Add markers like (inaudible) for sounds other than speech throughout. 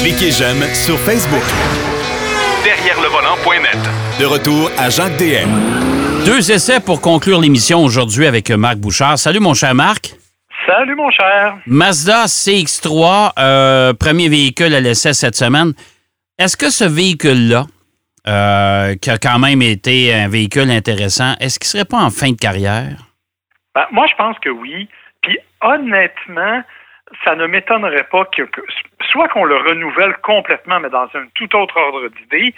Cliquez j'aime sur Facebook. Derrière le volant.net. De retour à Jacques DM. Deux essais pour conclure l'émission aujourd'hui avec Marc Bouchard. Salut mon cher Marc. Salut mon cher. Mazda CX3, euh, premier véhicule à l'essai cette semaine. Est-ce que ce véhicule-là, euh, qui a quand même été un véhicule intéressant, est-ce qu'il serait pas en fin de carrière? Ben, moi, je pense que oui. Puis honnêtement, ça ne m'étonnerait pas que, soit qu'on le renouvelle complètement, mais dans un tout autre ordre d'idée,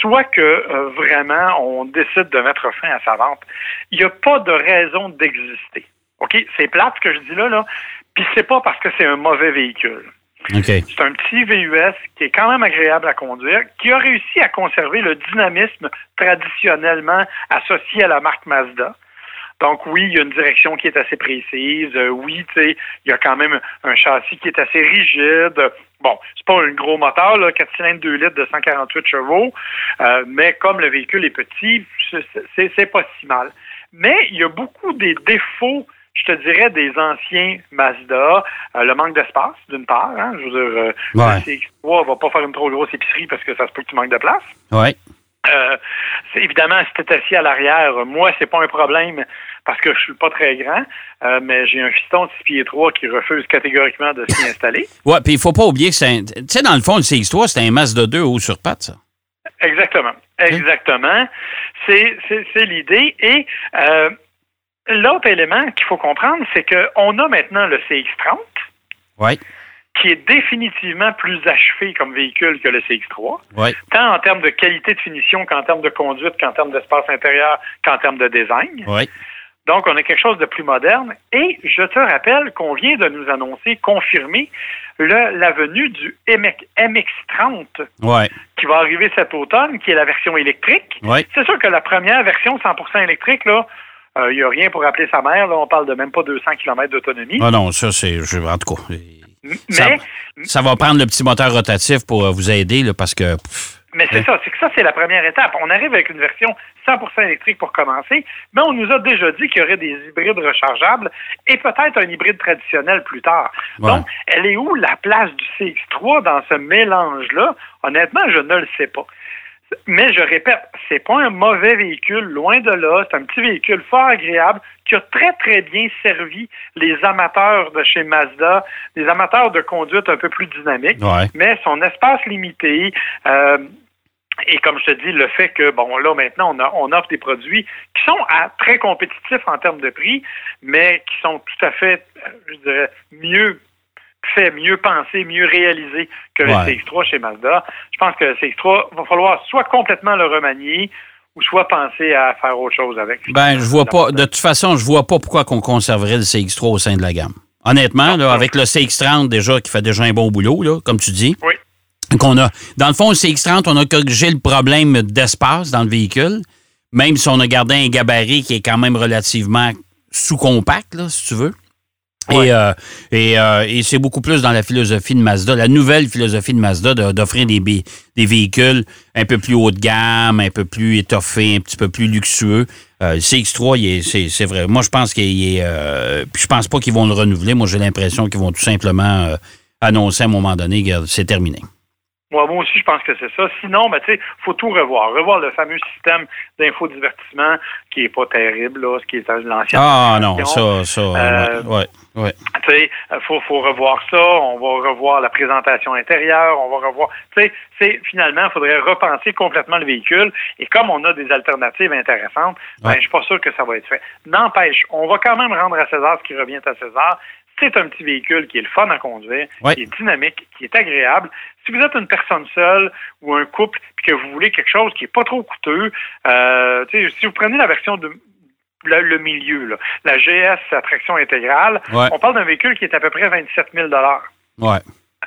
soit que euh, vraiment on décide de mettre fin à sa vente. Il n'y a pas de raison d'exister. OK? C'est plate ce que je dis là, là. Puis c'est pas parce que c'est un mauvais véhicule. C'est un petit VUS qui est quand même agréable à conduire, qui a réussi à conserver le dynamisme traditionnellement associé à la marque Mazda. Donc oui, il y a une direction qui est assez précise. Euh, oui, tu sais, il y a quand même un châssis qui est assez rigide. Bon, c'est pas un gros moteur, là, 4 cylindres 2 litres de 148 chevaux, euh, mais comme le véhicule est petit, c'est pas si mal. Mais il y a beaucoup des défauts je te dirais, des anciens Mazda, euh, le manque d'espace, d'une part. Hein, je veux dire, euh, le CX3 va pas faire une trop grosse épicerie parce que ça se peut que tu manques de place. Oui. Euh, évidemment, si tu es assis à l'arrière, moi, c'est pas un problème parce que je suis pas très grand, euh, mais j'ai un fiston de 6 pieds 3 qui refuse catégoriquement de s'y installer. Oui, puis il faut pas oublier que c'est Tu sais, dans le fond, le CX3, c'est un Mazda 2 haut sur patte, ça. Exactement. Exactement. C'est l'idée. Et euh, l'autre élément qu'il faut comprendre, c'est qu'on a maintenant le CX30. Oui qui est définitivement plus achevé comme véhicule que le CX3, tant en termes de qualité de finition qu'en termes de conduite, qu'en termes d'espace intérieur, qu'en termes de design. Donc, on a quelque chose de plus moderne. Et je te rappelle qu'on vient de nous annoncer, confirmer, le, la venue du MX30 qui va arriver cet automne, qui est la version électrique. C'est sûr que la première version 100% électrique, là, il euh, n'y a rien pour appeler sa mère. Là, on parle de même pas 200 km d'autonomie. Ah non, ça, c'est. En tout cas. Mais, ça, va prendre le petit moteur rotatif pour euh, vous aider là, parce que. mais c'est hein? ça, c'est que ça, c'est la première étape. On arrive avec une version 100% électrique pour commencer, mais on nous a déjà dit qu'il y aurait des hybrides rechargeables et peut-être un hybride traditionnel plus tard. Donc, elle est où la place du CX3 dans ce mélange-là? Honnêtement, je ne le sais pas. Mais je répète, c'est pas un mauvais véhicule, loin de là. C'est un petit véhicule fort agréable qui a très, très bien servi les amateurs de chez Mazda, les amateurs de conduite un peu plus dynamique. Mais son espace limité, euh, et comme je te dis, le fait que, bon, là, maintenant, on, offre des produits qui sont très compétitifs en termes de prix, mais qui sont tout à fait, euh, je dirais, mieux fait, mieux pensé, mieux réalisé que le CX3 chez Mazda. Je pense que le CX3 va falloir soit complètement le remanier ou soit penser à faire autre chose avec. Ben, je vois pas. De toute façon, je vois pas pourquoi qu'on conserverait le CX3 au sein de la gamme. Honnêtement, là, avec le CX30 déjà qui fait déjà un bon boulot, là, comme tu dis. Oui. Qu'on a, dans le fond, le CX30, on a corrigé le problème d'espace dans le véhicule, même si on a gardé un gabarit qui est quand même relativement sous-compact, là, si tu veux. Et, euh, et, euh, et c'est beaucoup plus dans la philosophie de Mazda, la nouvelle philosophie de Mazda d'offrir des, des véhicules un peu plus haut de gamme, un peu plus étoffés, un petit peu plus luxueux. Euh, le CX3, c'est vrai. Moi, je pense qu'il est. Euh, je pense pas qu'ils vont le renouveler. Moi, j'ai l'impression qu'ils vont tout simplement annoncer à un moment donné que c'est terminé. Moi, moi aussi, je pense que c'est ça. Sinon, ben, tu sais, faut tout revoir. Revoir le fameux système d'infodivertissement qui est pas terrible, là, ce qui est l'ancien. Ah non, ça, ça, euh, ouais, ouais. Tu sais, faut, faut revoir ça. On va revoir la présentation intérieure. On va revoir. Tu sais, c'est finalement, il faudrait repenser complètement le véhicule. Et comme on a des alternatives intéressantes, ben, je suis pas sûr que ça va être fait. N'empêche, on va quand même rendre à César ce qui revient à César c'est un petit véhicule qui est le fun à conduire, qui est dynamique, qui est agréable. Si vous êtes une personne seule ou un couple puis que vous voulez quelque chose qui est pas trop coûteux, euh, si vous prenez la version de le, milieu, la GS attraction intégrale, on parle d'un véhicule qui est à peu près 27 000 Ouais.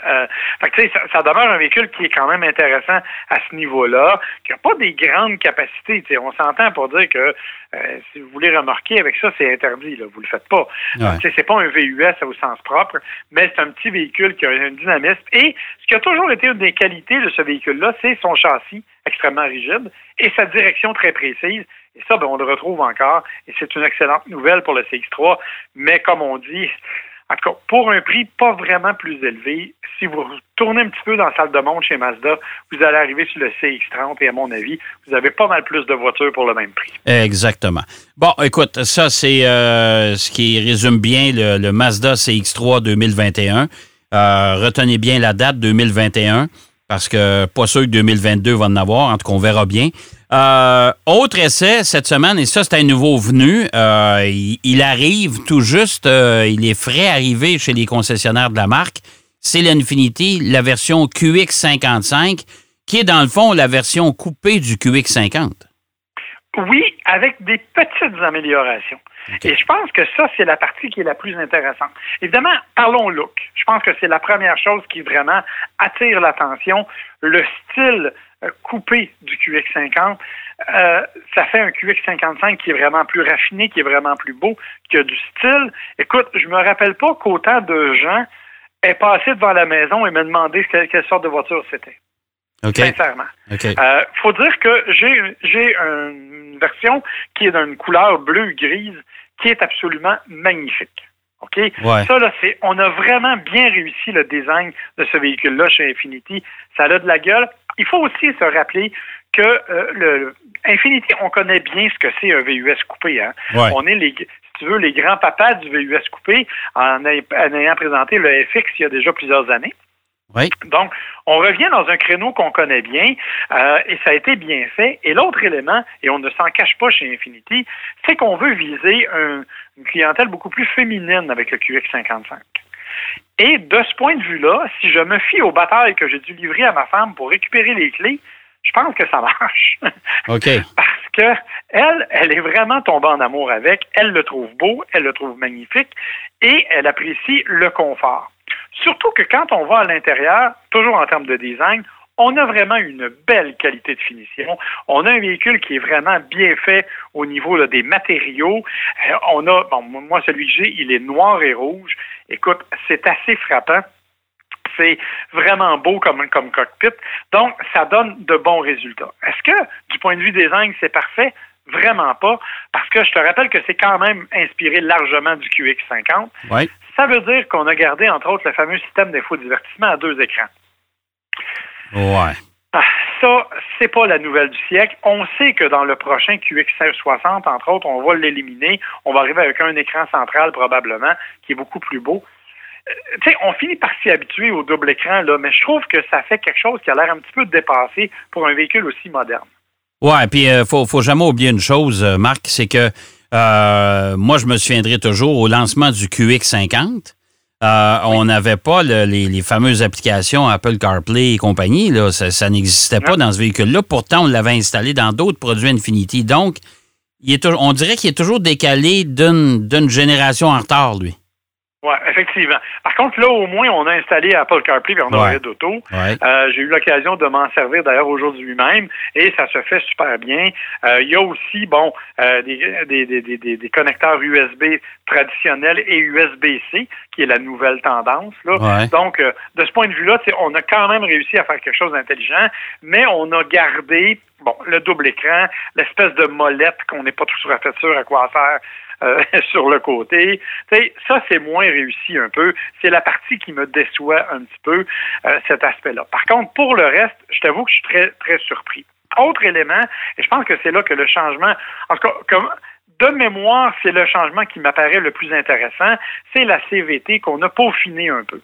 Euh, fait ça, ça, demeure un véhicule qui est quand même intéressant à ce niveau-là, qui n'a pas des grandes capacités. On s'entend pour dire que euh, si vous voulez remorquer avec ça, c'est interdit. Là, vous le faites pas. Ce C'est pas un VUS au sens propre, mais c'est un petit véhicule qui a un dynamisme. Et ce qui a toujours été une des qualités de ce véhicule-là, c'est son châssis extrêmement rigide et sa direction très précise. Et ça, ben, on le retrouve encore. Et c'est une excellente nouvelle pour le CX3. Mais comme on dit, en tout cas, pour un prix pas vraiment plus élevé, si vous tournez un petit peu dans la salle de monde chez Mazda, vous allez arriver sur le CX-30 et à mon avis, vous avez pas mal plus de voitures pour le même prix. Exactement. Bon, écoute, ça, c'est euh, ce qui résume bien le, Mazda CX-3 2021. Euh, retenez bien la date 2021 parce que pas sûr que 2022 va en avoir. En tout cas, on verra bien. Euh, autre essai cette semaine, et ça, c'est un nouveau venu. Euh, il, arrive tout juste, euh, il est frais arrivé chez les concessionnaires de la marque. C'est l'Infinity, la version QX55, qui est dans le fond la version coupée du QX50. Oui, avec des petites améliorations. Et je pense que ça, c'est la partie qui est la plus intéressante. Évidemment, parlons look. Je pense que c'est la première chose qui vraiment attire l'attention. Le style coupé du QX50, euh, ça fait un QX55 qui est vraiment plus raffiné, qui est vraiment plus beau, qui a du style. Écoute, je me rappelle pas qu'autant de gens aient passé devant la maison et me demandé quelle sorte de voiture c'était. Sincèrement. Il euh, faut dire que j'ai j'ai une version qui est d'une couleur bleue-grise qui est absolument magnifique. OK? Ça, là, c'est, on a vraiment bien réussi le design de ce véhicule-là chez Infinity. Ça a de la gueule. Il faut aussi se rappeler que euh, le Infinity, on connaît bien ce que c'est un VUS coupé. Hein? On est les, si tu veux, les grands papas du VUS coupé en ayant présenté le FX il y a déjà plusieurs années. Donc, on revient dans un créneau qu'on connaît bien euh, et ça a été bien fait. Et l'autre élément, et on ne s'en cache pas chez Infinity, c'est qu'on veut viser une clientèle beaucoup plus féminine avec le QX55. Et de ce point de vue-là, si je me fie aux batailles que j'ai dû livrer à ma femme pour récupérer les clés, je pense que ça marche. (laughs) OK. Parce que elle, elle est vraiment tombée en amour avec. Elle le trouve beau, elle le trouve magnifique et elle apprécie le confort. Surtout que quand on va à l'intérieur, toujours en termes de design, on a vraiment une belle qualité de finition. On a un véhicule qui est vraiment bien fait au niveau des matériaux. Euh, on a, bon, moi, celui que j'ai, il est noir et rouge. Écoute, c'est assez frappant. C'est vraiment beau comme, comme cockpit. Donc, ça donne de bons résultats. Est-ce que, du point de vue design, c'est parfait? Vraiment pas, parce que je te rappelle que c'est quand même inspiré largement du QX50. Oui. Ça veut dire qu'on a gardé, entre autres, le fameux système d'infodivertissement à deux écrans. Ouais. Ah, ça, c'est pas la nouvelle du siècle. On sait que dans le prochain QX60, entre autres, on va l'éliminer. On va arriver avec un écran central probablement qui est beaucoup plus beau. Euh, tu sais, on finit par s'y habituer au double écran, là, mais je trouve que ça fait quelque chose qui a l'air un petit peu dépassé pour un véhicule aussi moderne. Ouais, puis il euh, faut, faut jamais oublier une chose, euh, Marc, c'est que euh, moi, je me souviendrai toujours au lancement du QX50. Euh, on n'avait pas les, fameuses applications Apple CarPlay et compagnie. Là. Ça, n'existait pas dans ce véhicule-là. Pourtant, on l'avait installé dans d'autres produits Infinity. Donc, il est, on dirait qu'il est toujours décalé d'une génération en retard, lui. Oui, effectivement. Par contre, là, au moins, on a installé Apple CarPlay et Android Auto. Euh, j'ai eu l'occasion de m'en servir d'ailleurs aujourd'hui même et ça se fait super bien. Euh, il y a aussi, bon, euh, des, des, des, des, connecteurs USB traditionnels et USB-C, qui est la nouvelle tendance. Là. Donc, de ce point de vue-là, on a quand même réussi à faire quelque chose d'intelligent, mais on a gardé bon, le double écran, l'espèce de molette qu'on n'est pas toujours à fait sûr à quoi faire euh, (laughs) sur le côté. ça, c'est moins réussi un peu. C'est la partie qui me déçoit un petit peu, euh, cet aspect-là. Par contre, pour le reste, je t'avoue que je suis très, très surpris. Autre élément, et je pense que c'est là que le changement, en tout cas, comme, de mémoire, c'est le changement qui m'apparaît le plus intéressant, c'est la CVT qu'on a peaufiné un peu.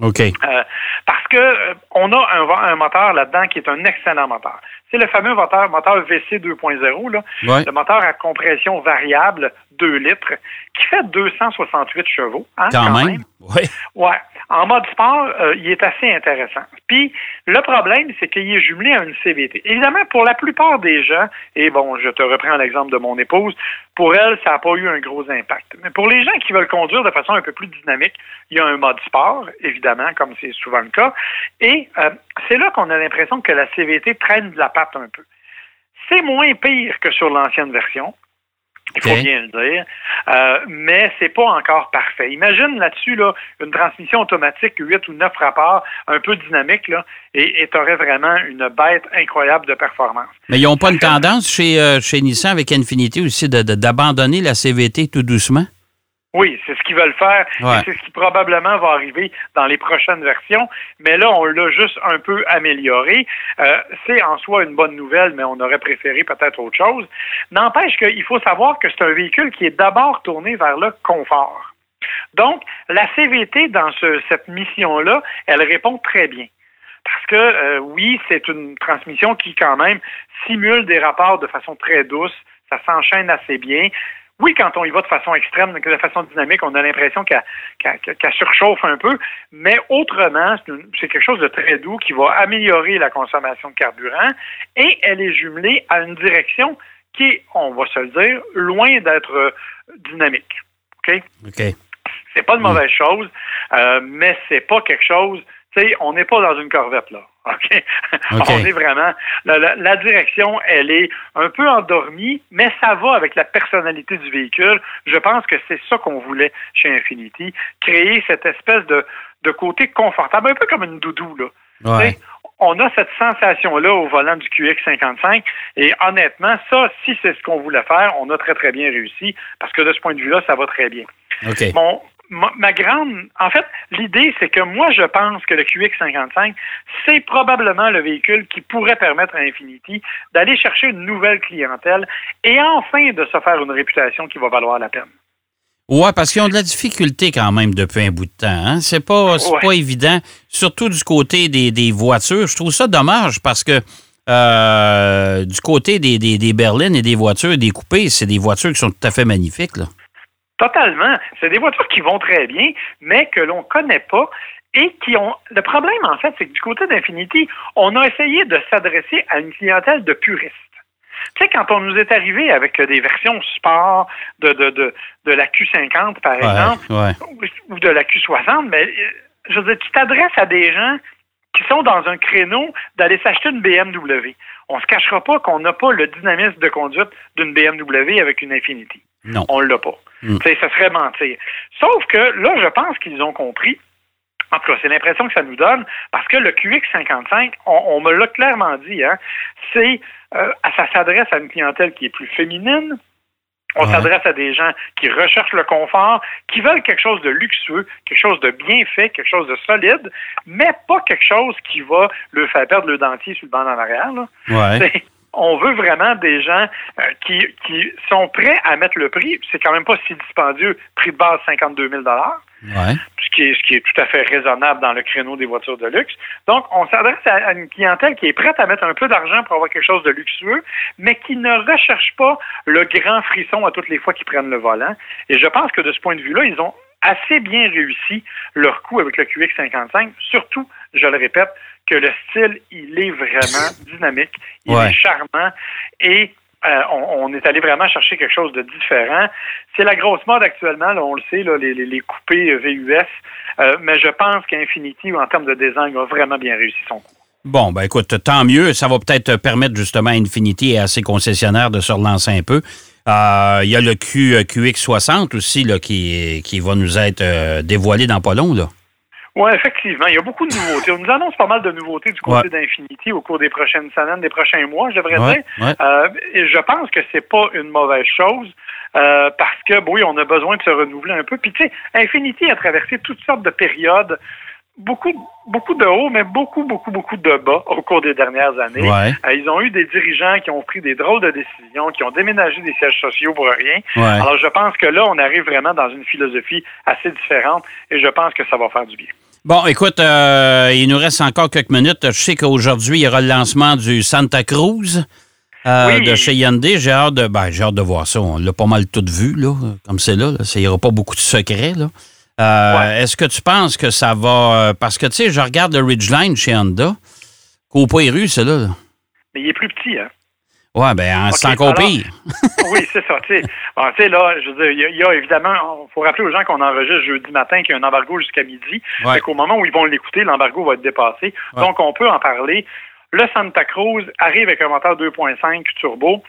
OK. Euh, parce que on a un, un moteur là-dedans qui est un excellent moteur. C'est le fameux moteur, moteur VC 2.0, le moteur à compression variable 2 litres, qui fait 268 chevaux. Hein, quand, même. Oui. Ouais. En mode sport, euh, il est assez intéressant. Puis, le problème, c'est qu'il est jumelé à une CVT. Évidemment, pour la plupart des gens, et bon, je te reprends l'exemple de mon épouse, pour elle, ça n'a pas eu un gros impact. Mais pour les gens qui veulent conduire de façon un peu plus dynamique, il y a un mode sport, évidemment, comme c'est souvent le cas. Et euh, c'est là qu'on a l'impression que la CVT traîne de la patte un peu. C'est moins pire que sur l'ancienne version. Il faut bien le dire. Euh, mais c'est pas encore parfait. Imagine là-dessus là, une transmission automatique 8 ou 9 rapports, un peu dynamique, là, et tu aurais vraiment une bête incroyable de performance. Mais ils n'ont pas une tendance chez, euh, chez Nissan avec Infinity aussi d'abandonner la CVT tout doucement? Oui, c'est ce qu'ils veulent faire. C'est ce qui probablement va arriver dans les prochaines versions. Mais là, on l'a juste un peu amélioré. Euh, c'est en soi une bonne nouvelle, mais on aurait préféré peut-être autre chose. N'empêche qu'il faut savoir que c'est un véhicule qui est d'abord tourné vers le confort. Donc, la CVT dans cette mission-là, elle répond très bien. Parce que euh, oui, c'est une transmission qui quand même simule des rapports de façon très douce, ça s'enchaîne assez bien oui, quand on y va de façon extrême, de façon dynamique, on a l'impression qu'elle surchauffe un peu, mais autrement, c'est quelque chose de très doux qui va améliorer la consommation de carburant et elle est jumelée à une direction qui est, on va se le dire, loin d'être euh, dynamique. OK? OK. C'est pas de mauvaise chose, euh, mais c'est pas quelque chose, tu sais, on n'est pas dans une corvette, là. (laughs) OK? On est vraiment. La, direction, elle est un peu endormie, mais ça va avec la personnalité du véhicule. Je pense que c'est ça qu'on voulait chez Infinity, créer cette espèce de, de côté confortable, un peu comme une doudou, là. On a cette sensation-là au volant du QX55 et honnêtement, ça, si c'est ce qu'on voulait faire, on a très, très bien réussi parce que de ce point de vue-là, ça va très bien. OK ma, grande. En fait, l'idée, c'est que moi, je pense que le QX55, c'est probablement le véhicule qui pourrait permettre à Infinity d'aller chercher une nouvelle clientèle et enfin de se faire une réputation qui va valoir la peine. Ouais, parce qu'ils ont de la difficulté quand même depuis un bout de temps. Hein? C'est pas, pas évident, surtout du côté des, voitures. Je trouve ça dommage parce que euh, du côté des, des, berlines et des voitures des coupées, c'est des voitures qui sont tout à fait magnifiques. Là. Totalement. C'est des voitures qui vont très bien, mais que l'on ne connaît pas et qui ont. Le problème, en fait, c'est que du côté d'Infinity, on a essayé de s'adresser à une clientèle de puristes. Tu sais, quand on nous est arrivé avec des versions sport de, de, de, de la Q50, par exemple, ou de la Q60, mais je veux dire, tu t'adresses à des gens qui sont dans un créneau d'aller s'acheter une BMW. On ne se cachera pas qu'on n'a pas le dynamisme de conduite d'une BMW avec une Infinity. Non. On l'a pas. Mm. Ça serait mentir. Sauf que là, je pense qu'ils ont compris. En tout cas, c'est l'impression que ça nous donne, parce que le QX55, on, me l'a clairement dit, hein, c'est euh, ça s'adresse à une clientèle qui est plus féminine. On s'adresse à des gens qui recherchent le confort, qui veulent quelque chose de luxueux, quelque chose de bien fait, quelque chose de solide, mais pas quelque chose qui va leur faire perdre le dentier sur le banc en arrière. Là (laughs) on veut vraiment des gens euh, qui, qui sont prêts à mettre le prix. C'est quand même pas si dispendieux, prix de base 52 000 ouais. ce, qui est, ce qui est tout à fait raisonnable dans le créneau des voitures de luxe. Donc, on s'adresse à une clientèle qui est prête à mettre un peu d'argent pour avoir quelque chose de luxueux, mais qui ne recherche pas le grand frisson à toutes les fois qu'ils prennent le volant. Et je pense que de ce point de vue-là, ils ont assez bien réussi leur coup avec le QX55, surtout, je le répète, que le style, il est vraiment (laughs) dynamique, il est charmant et euh, on, est allé vraiment chercher quelque chose de différent. C'est la grosse mode actuellement, on le sait, les, les, coupés VUS, euh, mais je pense qu'Infinity, en termes de design, a vraiment bien réussi son coup. Bon, ben écoute, tant mieux. Ça va peut-être permettre justement à Infinity et à ses concessionnaires de se relancer un peu. Euh, il y a le Q, QX60 aussi là, qui, qui va nous être dévoilé dans pas long. Là. Oui, effectivement. Il y a beaucoup de nouveautés. On nous annonce pas mal de nouveautés du côté d'Infinity au cours des prochaines semaines, des prochains mois, je devrais dire. Euh, et je pense que c'est pas une mauvaise chose. Euh, parce que, oui, on a besoin de se renouveler un peu. Puis, tu sais, Infinity a traversé toutes sortes de périodes beaucoup, beaucoup de hauts, mais beaucoup, beaucoup, beaucoup de bas au cours des dernières années. Euh, ils ont eu des dirigeants qui ont pris des drôles de décisions, qui ont déménagé des sièges sociaux pour rien. Alors, je pense que là, on arrive vraiment dans une philosophie assez différente et je pense que ça va faire du bien. Bon, écoute, euh, il nous reste encore quelques minutes. Je sais qu'aujourd'hui, il y aura le lancement du Santa Cruz euh, de chez Hyundai. J'ai hâte, de, ben, hâte de voir ça. On l'a pas mal tout vu, là, comme c'est là. Il n'y aura pas beaucoup de secrets. Là. Euh, est-ce que tu penses que ça va. Parce que, tu sais, je regarde le Ridgeline chez Honda. Copa et rue, c'est là. Mais il est plus petit, hein? Oui, bien, c'est encore pire. (laughs) oui, c'est ça. Tu sais, là, je veux dire, il y, a évidemment, il faut rappeler aux gens qu'on enregistre jeudi matin qu'il y a un embargo jusqu'à midi. Ouais. qu'au moment où ils vont l'écouter, l'embargo va être dépassé. Donc, on peut en parler. Le Santa Cruz arrive avec un moteur 2.5 turbo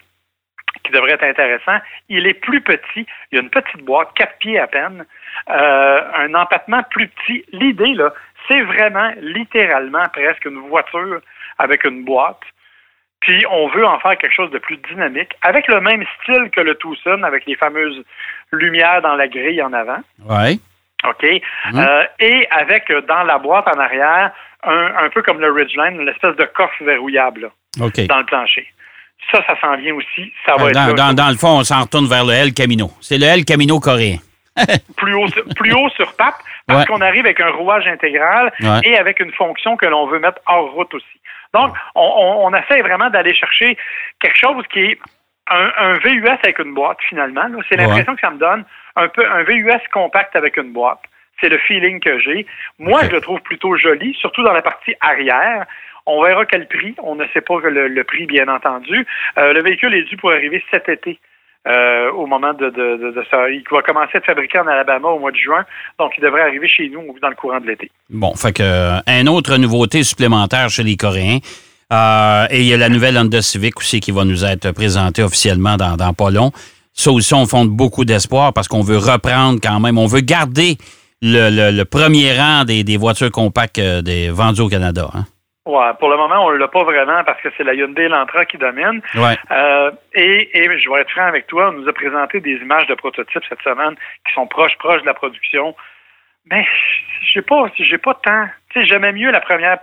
qui devrait être intéressant. Il est plus petit. Il y a une petite boîte, quatre pieds à peine. Euh, un empattement plus petit. L'idée, là, c'est vraiment littéralement presque une voiture avec une boîte Puis on veut en faire quelque chose de plus dynamique, avec le même style que le Tucson, avec les fameuses lumières dans la grille en avant. Oui. OK? Euh, et avec euh, dans la boîte en arrière, un, un peu comme le Ridgeline, une espèce de coffre verrouillable là, dans le plancher. Ça, ça s'en vient aussi. Ça va Euh, être Dans, dans- dans le fond, on s'en retourne vers le El Camino. C'est le El Camino coréen. plus haut, plus haut sur pape, parce Ouais. qu'on arrive avec un rouage intégral Ouais. et avec une fonction que l'on veut mettre hors route aussi. Donc, on, on, on essaie vraiment d'aller chercher quelque chose qui est un, un VUS avec une boîte, finalement. C'est l'impression que ça me donne un peu un VUS compact avec une boîte. C'est le feeling que j'ai. Moi, je le trouve plutôt joli, surtout dans la partie arrière. On verra quel prix. On ne sait pas le, le prix, bien entendu. Euh, le véhicule est dû pour arriver cet été. Euh, au moment de, de, de, ça. Il va commencer à être fabriqué en Alabama au mois de juin, donc il devrait arriver chez nous dans le courant de l'été. Bon, fait que euh, une autre nouveauté supplémentaire chez les Coréens. Euh, et il y a la nouvelle Honda Civic aussi qui va nous être présentée officiellement dans, dans pas long. Ça aussi, on fonde beaucoup d'espoir parce qu'on veut reprendre quand même, on veut garder le, le- premier rang des, des voitures compactes euh, vendues au Canada. Hein? Ouais, pour le moment, on ne l'a pas vraiment parce que c'est la Hyundai Elantra qui domine. Ouais. Euh, et, et je vais être franc avec toi, on nous a présenté des images de prototypes cette semaine qui sont proches, proches de la production. Mais j'ai pas, j'ai pas tant. Tu sais, j'aimais mieux la première.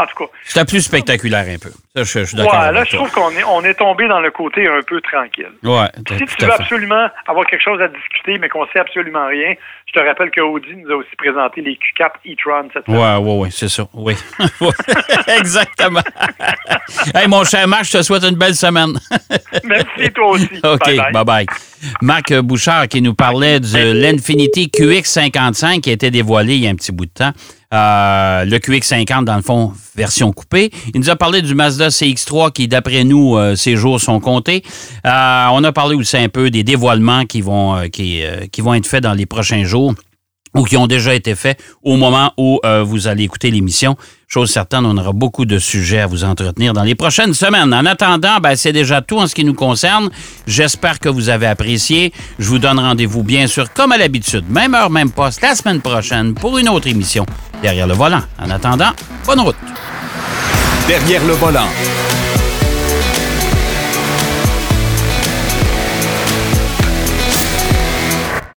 En tout cas, C'était plus spectaculaire un peu. Ça, je, je suis d'accord ouais, là, je trouve qu'on est, on est tombé dans le côté un peu tranquille. Ouais, Si tu veux absolument avoir quelque chose à discuter, mais qu'on sait absolument rien, je te rappelle que Audi nous a aussi présenté les Q4 e-tron cette semaine. Ouais, ouais, ouais, c'est ça. Oui. (laughs) (laughs) Exactement. (laughs) hey, mon cher Marc, je te souhaite une belle semaine. Merci, toi aussi. OK, Bye-bye. bye-bye. Marc Bouchard qui nous parlait de l'Infinity QX55 qui a été dévoilé il y a un petit bout de temps. Euh, le QX50, dans le fond, version coupée. Il nous a parlé du Mazda CX3 qui, d'après nous, euh, ses jours sont comptés. Euh, on a parlé aussi un peu des dévoilements qui vont, euh, qui, qui vont être faits dans les prochains jours ou qui ont déjà été faits au moment où euh, vous allez écouter l'émission. Chose certaine, on aura beaucoup de sujets à vous entretenir dans les prochaines semaines. En attendant, ben, c'est déjà tout en ce qui nous concerne. J'espère que vous avez apprécié. Je vous donne rendez-vous, bien sûr, comme à l'habitude, même heure, même poste, la semaine prochaine pour une autre émission derrière le volant. En attendant, bonne route. Derrière le volant.